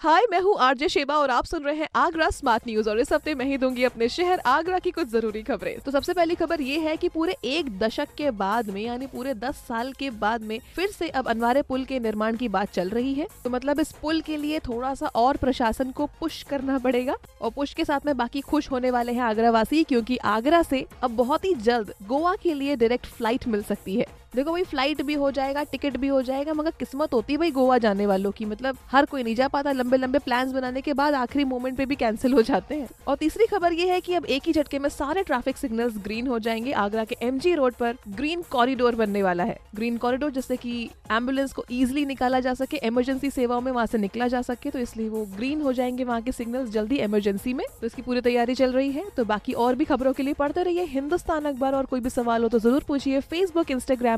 हाय, मैं हूँ RJ Sheba और आप सुन रहे हैं आगरा स्मार्ट न्यूज़ और इस हफ़्ते मैं ही दूँगी अपने शहर आगरा की कुछ ज़रूरी खबरें। तो सबसे पहली खबर ये है कि पूरे एक दशक के बाद में, यानी पूरे दस साल के बाद में, फिर से अब अनवारे पुल के निर्माण की बात चल रही है। तो मतलब इस पुल के लिए थोड़ा सा और प्रशासन को पुश करना पड़ेगा और पुश के साथ में बाकी खुश होने वाले है आगरा वासी क्योंकि आगरा से अब बहुत ही जल्द गोवा के लिए डायरेक्ट फ़्लाइट मिल सकती है। देखो भाई फ़्लाइट भी हो जाएगा टिकट भी हो जाएगा, मगर किस्मत होती है भाई गोवा जाने वालों की। मतलब हर कोई नहीं जा पाता लंबे लंबे प्लान बनाने के बाद आखिरी मोमेंट पे भी कैंसिल हो जाते हैं। और तीसरी खबर ये है कि अब एक ही झटके में सारे ट्रैफ़िक सिग्नल्स ग्रीन हो जाएँगे। आगरा के एमजी रोड पर ग्रीन कॉरिडोर बनने वाला है। ग्रीन कॉरिडोर जिससे की एंबुलेंस को इजिली निकाला जा सके इमरजेंसी सेवाओं में वहाँ से निकला जा सके तो इसलिए वो ग्रीन हो जाएँगे वहाँ के सिग्नल्स जल्दी इमरजेंसी में। तो इसकी पूरी तैयारी चल रही है। तो बाकी और भी खबरों के लिए पढ़ते रहिए हिंदुस्तान अखबार। और कोई भी सवाल हो तो ज़रूर पूछिए फेसबुक इंस्टाग्राम